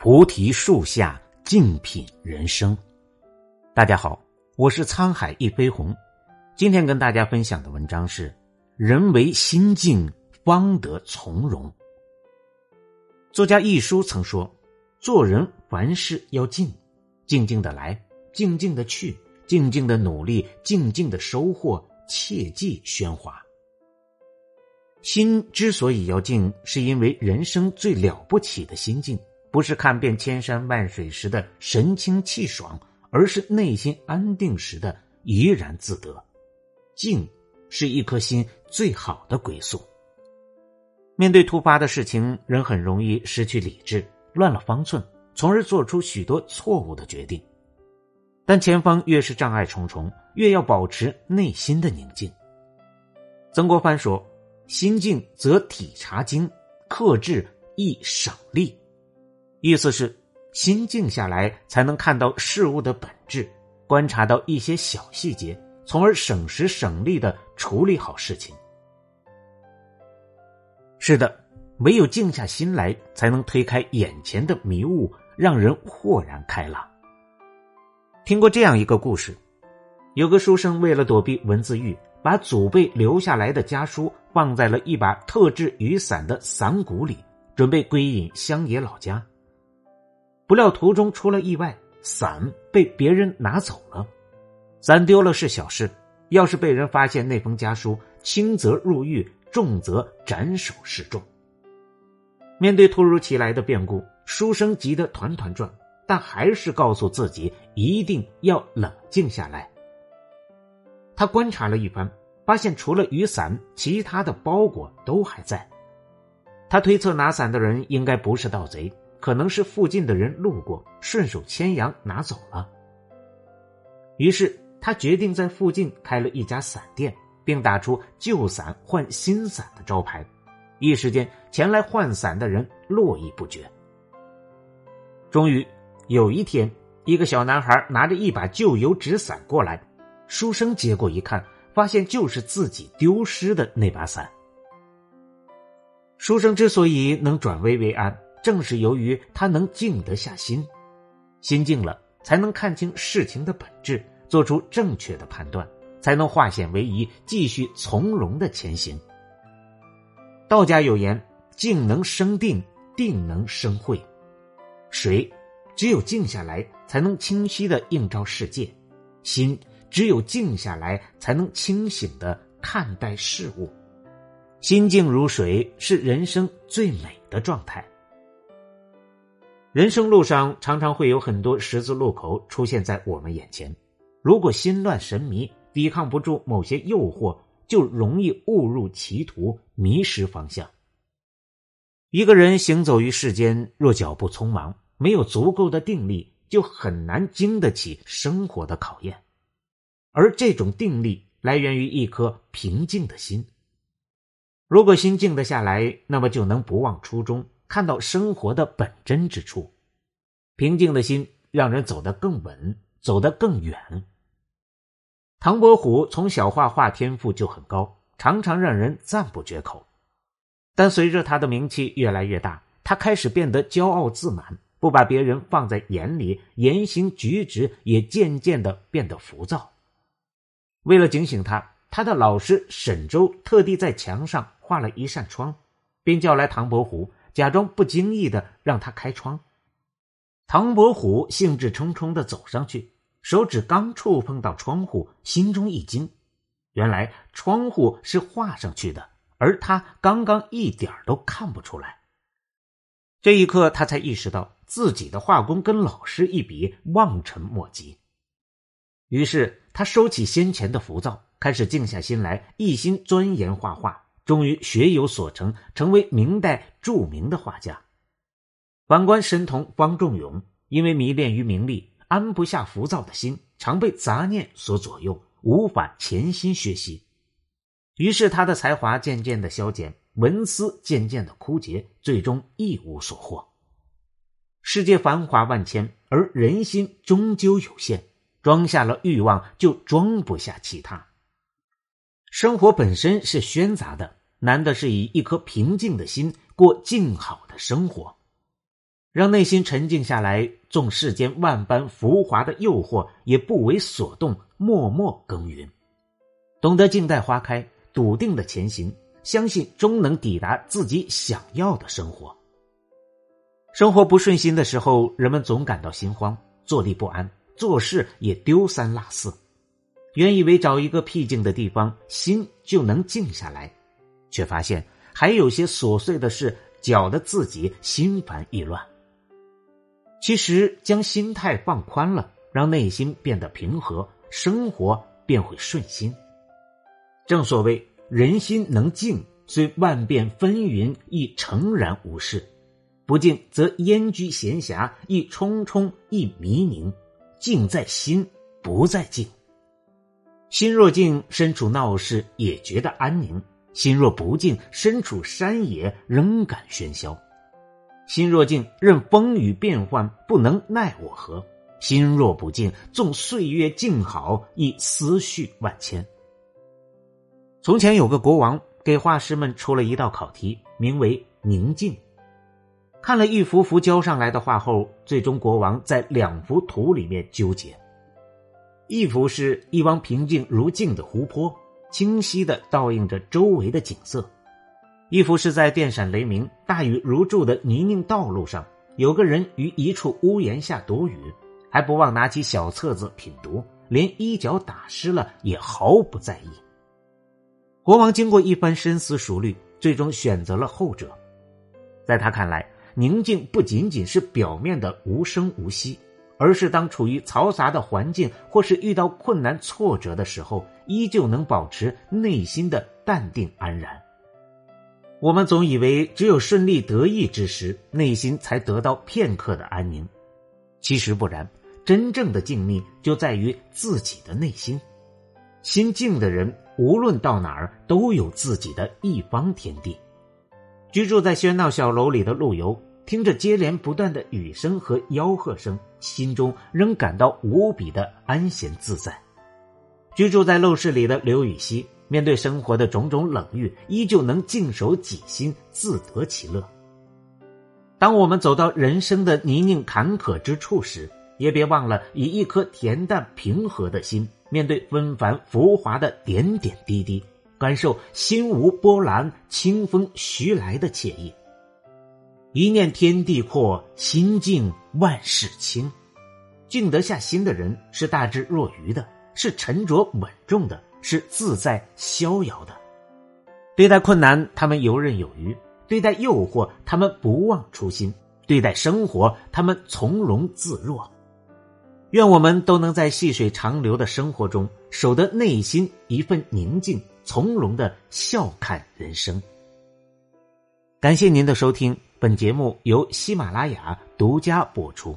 菩提树下静品人生。大家好，我是沧海一飞鸿。今天跟大家分享的文章是：人为心静方得从容。作家一书曾说：“做人凡事要静，静静的来，静静的去，静静的努力，静静的收获，切忌喧哗。”心之所以要静，是因为人生最了不起的心境。不是看遍千山万水时的神清气爽，而是内心安定时的怡然自得。静是一颗心最好的归宿。面对突发的事情，人很容易失去理智，乱了方寸，从而做出许多错误的决定。但前方越是障碍重重，越要保持内心的宁静。曾国藩说：“心静则体察精，克制易省力。”意思是，心静下来，才能看到事物的本质，观察到一些小细节，从而省时省力的处理好事情。是的，唯有静下心来，才能推开眼前的迷雾，让人豁然开朗。听过这样一个故事：有个书生为了躲避文字狱，把祖辈留下来的家书放在了一把特制雨伞的伞骨里，准备归隐乡野老家。不料途中出了意外，伞被别人拿走了。伞丢了是小事，要是被人发现那封家书，轻则入狱，重则斩首示众。面对突如其来的变故，书生急得团团转，但还是告诉自己一定要冷静下来。他观察了一番，发现除了雨伞，其他的包裹都还在。他推测拿伞的人应该不是盗贼。可能是附近的人路过，顺手牵羊拿走了。于是他决定在附近开了一家伞店，并打出“旧伞换新伞”的招牌。一时间，前来换伞的人络绎不绝。终于有一天，一个小男孩拿着一把旧油纸伞过来，书生接过一看，发现就是自己丢失的那把伞。书生之所以能转危为安。正是由于他能静得下心，心静了，才能看清事情的本质，做出正确的判断，才能化险为夷，继续从容的前行。道家有言：“静能生定，定能生慧。”水只有静下来，才能清晰的映照世界；心只有静下来，才能清醒的看待事物。心静如水，是人生最美的状态。人生路上常常会有很多十字路口出现在我们眼前，如果心乱神迷，抵抗不住某些诱惑，就容易误入歧途，迷失方向。一个人行走于世间，若脚步匆忙，没有足够的定力，就很难经得起生活的考验。而这种定力来源于一颗平静的心。如果心静得下来，那么就能不忘初衷。看到生活的本真之处，平静的心让人走得更稳，走得更远。唐伯虎从小画画天赋就很高，常常让人赞不绝口。但随着他的名气越来越大，他开始变得骄傲自满，不把别人放在眼里，言行举止也渐渐的变得浮躁。为了警醒他，他的老师沈周特地在墙上画了一扇窗，并叫来唐伯虎。假装不经意的让他开窗，唐伯虎兴致冲冲的走上去，手指刚触碰到窗户，心中一惊，原来窗户是画上去的，而他刚刚一点都看不出来。这一刻，他才意识到自己的画工跟老师一比，望尘莫及。于是他收起先前的浮躁，开始静下心来，一心钻研画画。终于学有所成，成为明代著名的画家。反观神童方仲永，因为迷恋于名利，安不下浮躁的心，常被杂念所左右，无法潜心学习。于是他的才华渐渐的消减，文思渐渐的枯竭，最终一无所获。世界繁华万千，而人心终究有限，装下了欲望，就装不下其他。生活本身是喧杂的。难的是以一颗平静的心过静好的生活。让内心沉静下来，纵世间万般浮华的诱惑也不为所动，默默耕耘，懂得静待花开，笃定的前行，相信终能抵达自己想要的生活。生活不顺心的时候，人们总感到心慌，坐立不安，做事也丢三落四。原以为找一个僻静的地方，心就能静下来，却发现还有些琐碎的事搅得自己心烦意乱。其实，将心态放宽了，让内心变得平和，生活便会顺心。正所谓，人心能静，虽万变纷纭，亦诚然无事；不静则烟居闲暇，亦匆匆亦迷凝。静在心，不在静。心若静，身处闹市也觉得安宁；心若不静，身处山野仍感喧嚣。心若静，任风雨变幻，不能奈我何；心若不静，纵岁月静好，亦思绪万千。从前有个国王，给画师们出了一道考题，名为“宁静”。看了一幅幅交上来的画后，最终国王在两幅图里面纠结。一幅是一汪平静如镜的湖泊，清晰的倒映着周围的景色；一幅是在电闪雷鸣、大雨如注的泥泞道路上，有个人于一处屋檐下躲雨，还不忘拿起小册子品读，连衣角打湿了也毫不在意。国王经过一番深思熟虑，最终选择了后者。在他看来，宁静不仅仅是表面的无声无息。而是当处于嘈杂的环境，或是遇到困难挫折的时候，依旧能保持内心的淡定安然。我们总以为只有顺利得意之时，内心才得到片刻的安宁，其实不然。真正的静谧就在于自己的内心。心静的人，无论到哪儿都有自己的一方天地。居住在喧闹小楼里的陆游。听着接连不断的雨声和吆喝声，心中仍感到无比的安闲自在。居住在陋室里的刘禹锡，面对生活的种种冷遇，依旧能静守己心，自得其乐。当我们走到人生的泥泞坎坷之处时，也别忘了以一颗恬淡平和的心，面对纷繁浮华的点点滴滴，感受心无波澜、清风徐来的惬意。一念天地阔，心静万事清。静得下心的人是大智若愚的，是沉着稳重的，是自在逍遥的。对待困难，他们游刃有余；对待诱惑，他们不忘初心；对待生活，他们从容自若。愿我们都能在细水长流的生活中，守得内心一份宁静，从容的笑看人生。感谢您的收听。本节目由喜马拉雅独家播出。